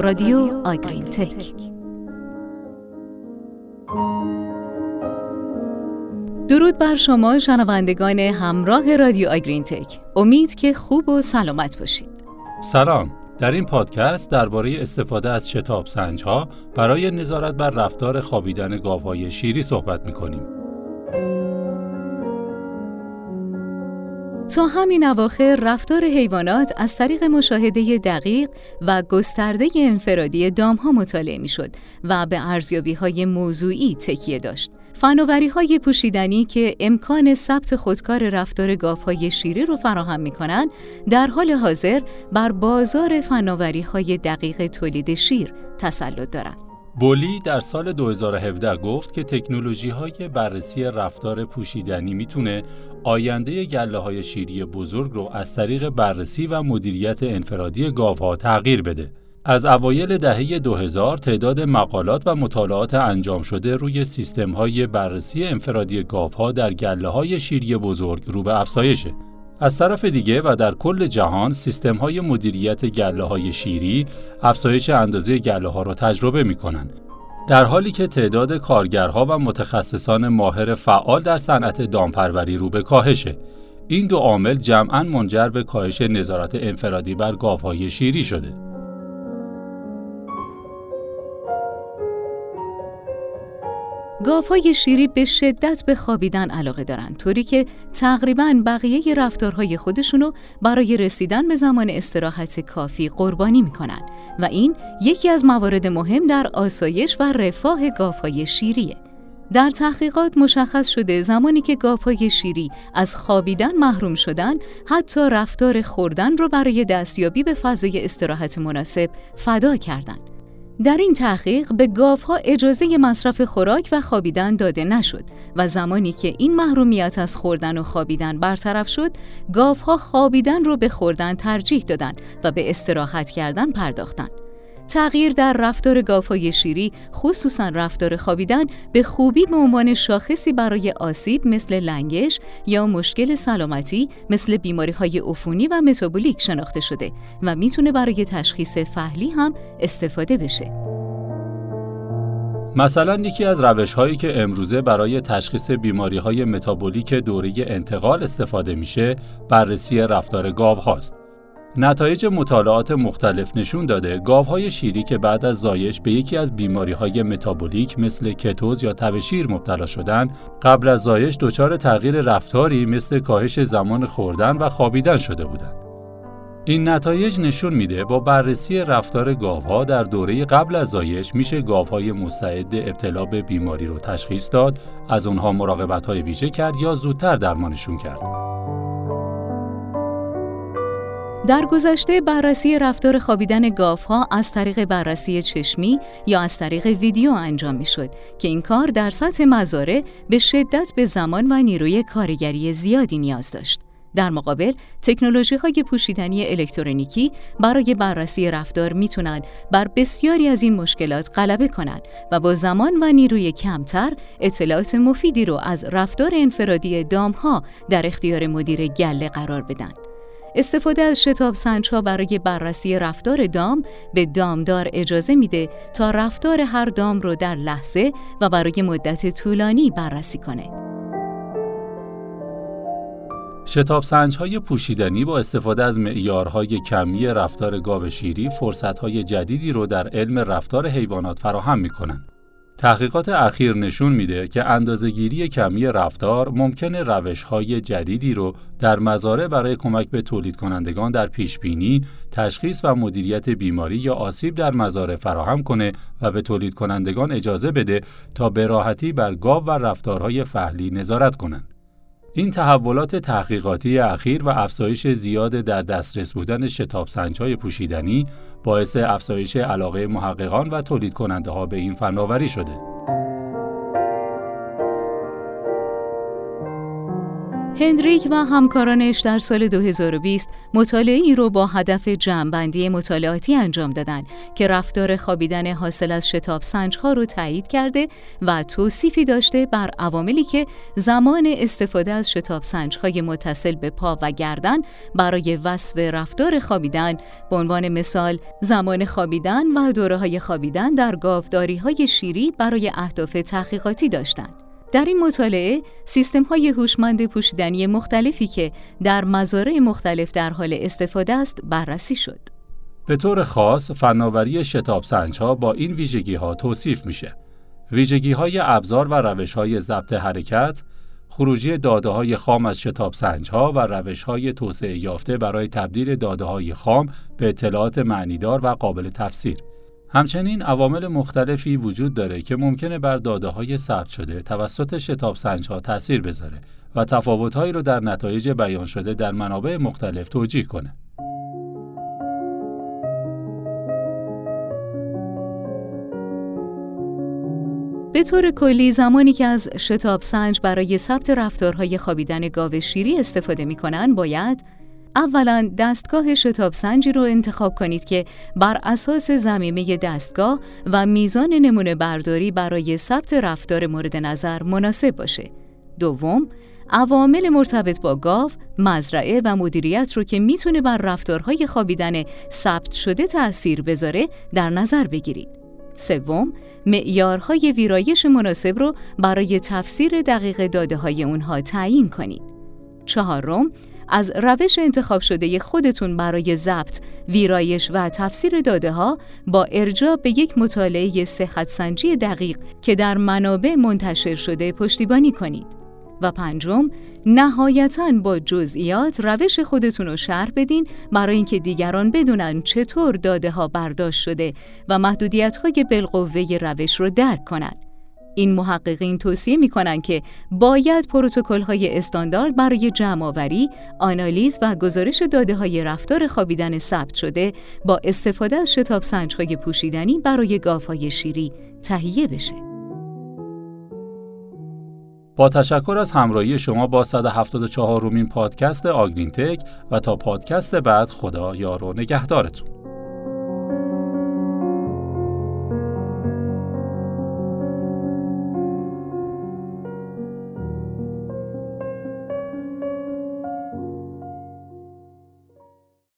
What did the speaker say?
رادیو آگرین تک. درود بر شما شنوندگان همراه رادیو آگرین تک. امید که خوب و سلامت باشید. سلام. در این پادکست درباره استفاده از شتاب سنج ها برای نظارت بر رفتار خوابیدن گاوهای شیری صحبت می کنیم. تا همین اواخر رفتار حیوانات از طریق مشاهده دقیق و گسترده انفرادی دامها مطالعه می شد و به ارزیابی های موضوعی تکیه داشت. فناوری های پوشیدنی که امکان ثبت خودکار رفتار های شیری رو فراهم می کنند، در حال حاضر بر بازار فناوری های دقیق تولید شیر تسلط دارند. بولی در سال 2017 گفت که تکنولوژی های بررسی رفتار پوشیدنی می‌تونه آینده گله های شیری بزرگ رو از طریق بررسی و مدیریت انفرادی گاوها تغییر بده. از اوایل دهه 2000 تعداد مقالات و مطالعات انجام شده روی سیستم های بررسی انفرادی گاوها در گله های شیری بزرگ رو به افزایشه. از طرف دیگه و در کل جهان سیستم های مدیریت گله های شیری افزایش اندازه گله ها را تجربه می کنند. در حالی که تعداد کارگرها و متخصصان ماهر فعال در صنعت دامپروری رو به کاهشه این دو عامل جمعا منجر به کاهش نظارت انفرادی بر گاوهای شیری شده گاوهای شیری به شدت به خوابیدن علاقه دارند طوری که تقریبا بقیه رفتارهای خودشونو برای رسیدن به زمان استراحت کافی قربانی می‌کنن و این یکی از موارد مهم در آسایش و رفاه گاوهای شیریه. در تحقیقات مشخص شده زمانی که گاوهای شیری از خوابیدن محروم شدن حتی رفتار خوردن رو برای دستیابی به فضای استراحت مناسب فدا کردند. در این تحقیق به گاوها اجازه مصرف خوراک و خوابیدن داده نشد و زمانی که این محرومیت از خوردن و خوابیدن برطرف شد، گاوها خوابیدن رو به خوردن ترجیح دادند و به استراحت کردن پرداختند. تغییر در رفتار گاوهای شیری خصوصا رفتار خوابیدن به خوبی به عنوان شاخصی برای آسیب مثل لنگش یا مشکل سلامتی مثل بیماری های عفونی و متابولیک شناخته شده و می‌تونه برای تشخیص فهلی هم استفاده بشه. مثلا یکی از روش هایی که امروزه برای تشخیص بیماری های متابولیک دوره انتقال استفاده میشه بررسی رفتار گاو هاست. نتایج مطالعات مختلف نشون داده گاوهای شیری که بعد از زایش به یکی از بیماری های متابولیک مثل کتوز یا تب شیر مبتلا شدن قبل از زایش دچار تغییر رفتاری مثل کاهش زمان خوردن و خوابیدن شده بودند. این نتایج نشون میده با بررسی رفتار گاوها در دوره قبل از زایش میشه گاوهای مستعد ابتلا به بیماری رو تشخیص داد، از اونها مراقبت های ویژه کرد یا زودتر درمانشون کرد. در گذشته بررسی رفتار خوابیدن گاوها از طریق بررسی چشمی یا از طریق ویدیو انجام می شد که این کار در سطح مزاره به شدت به زمان و نیروی کارگری زیادی نیاز داشت. در مقابل تکنولوژی های پوشیدنی الکترونیکی برای بررسی رفتار می‌تونند بر بسیاری از این مشکلات غلبه کنند و با زمان و نیروی کمتر اطلاعات مفیدی رو از رفتار انفرادی دامها در اختیار مدیر گله قرار بدن. استفاده از شتاب سنجها برای بررسی رفتار دام به دامدار اجازه میده تا رفتار هر دام رو در لحظه و برای مدت طولانی بررسی کنه. شتاب های پوشیدنی با استفاده از معیارهای کمی رفتار گاو شیری فرصتهای جدیدی رو در علم رفتار حیوانات فراهم می‌کنند. تحقیقات اخیر نشون میده که اندازهگیری کمی رفتار ممکنه روش های جدیدی رو در مزارع برای کمک به تولید کنندگان در پیش بینی، تشخیص و مدیریت بیماری یا آسیب در مزارع فراهم کنه و به تولید کنندگان اجازه بده تا به راحتی بر گاو و رفتارهای فهلی نظارت کنند. این تحولات تحقیقاتی اخیر و افزایش زیاد در دسترس بودن شتاب های پوشیدنی باعث افزایش علاقه محققان و تولید کننده ها به این فناوری شده. هندریک و همکارانش در سال 2020 مطالعه ای رو با هدف جمعبندی مطالعاتی انجام دادند که رفتار خوابیدن حاصل از شتاب ها رو تایید کرده و توصیفی داشته بر عواملی که زمان استفاده از شتاب های متصل به پا و گردن برای وصف رفتار خوابیدن به عنوان مثال زمان خوابیدن و دوره های خوابیدن در گاوداری های شیری برای اهداف تحقیقاتی داشتند. در این مطالعه سیستم های هوشمند پوشیدنی مختلفی که در مزارع مختلف در حال استفاده است بررسی شد. به طور خاص فناوری شتاب سنج ها با این ویژگی ها توصیف میشه. ویژگی های ابزار و روش های ضبط حرکت، خروجی داده های خام از شتاب سنج ها و روش های توسعه یافته برای تبدیل داده های خام به اطلاعات معنیدار و قابل تفسیر. همچنین عوامل مختلفی وجود داره که ممکنه بر داده های ثبت شده توسط شتاب سنج ها تاثیر بذاره و تفاوتهایی رو در نتایج بیان شده در منابع مختلف توجیه کنه. به طور کلی زمانی که از شتاب سنج برای ثبت رفتارهای خوابیدن گاو شیری استفاده می کنن باید اولا دستگاه شتاب سنجی رو انتخاب کنید که بر اساس زمینه دستگاه و میزان نمونه برداری برای ثبت رفتار مورد نظر مناسب باشه. دوم، عوامل مرتبط با گاو، مزرعه و مدیریت رو که می‌تونه بر رفتارهای خوابیدن ثبت شده تأثیر بذاره در نظر بگیرید. سوم، معیارهای ویرایش مناسب رو برای تفسیر دقیق داده های اونها تعیین کنید. چهارم، از روش انتخاب شده خودتون برای ضبط، ویرایش و تفسیر داده ها با ارجاع به یک مطالعه صحت سنجی دقیق که در منابع منتشر شده پشتیبانی کنید. و پنجم، نهایتا با جزئیات روش خودتون رو شرح بدین برای اینکه دیگران بدونن چطور داده ها برداشت شده و محدودیت های بالقوه روش رو درک کنند. این محققین توصیه می کنند که باید پروتکل های استاندارد برای جمعآوری، آنالیز و گزارش داده های رفتار خوابیدن ثبت شده با استفاده از شتاب سنج های پوشیدنی برای گاف های شیری تهیه بشه. با تشکر از همراهی شما با 174 رومین پادکست آگرین تک و تا پادکست بعد خدا یار و نگهدارتون.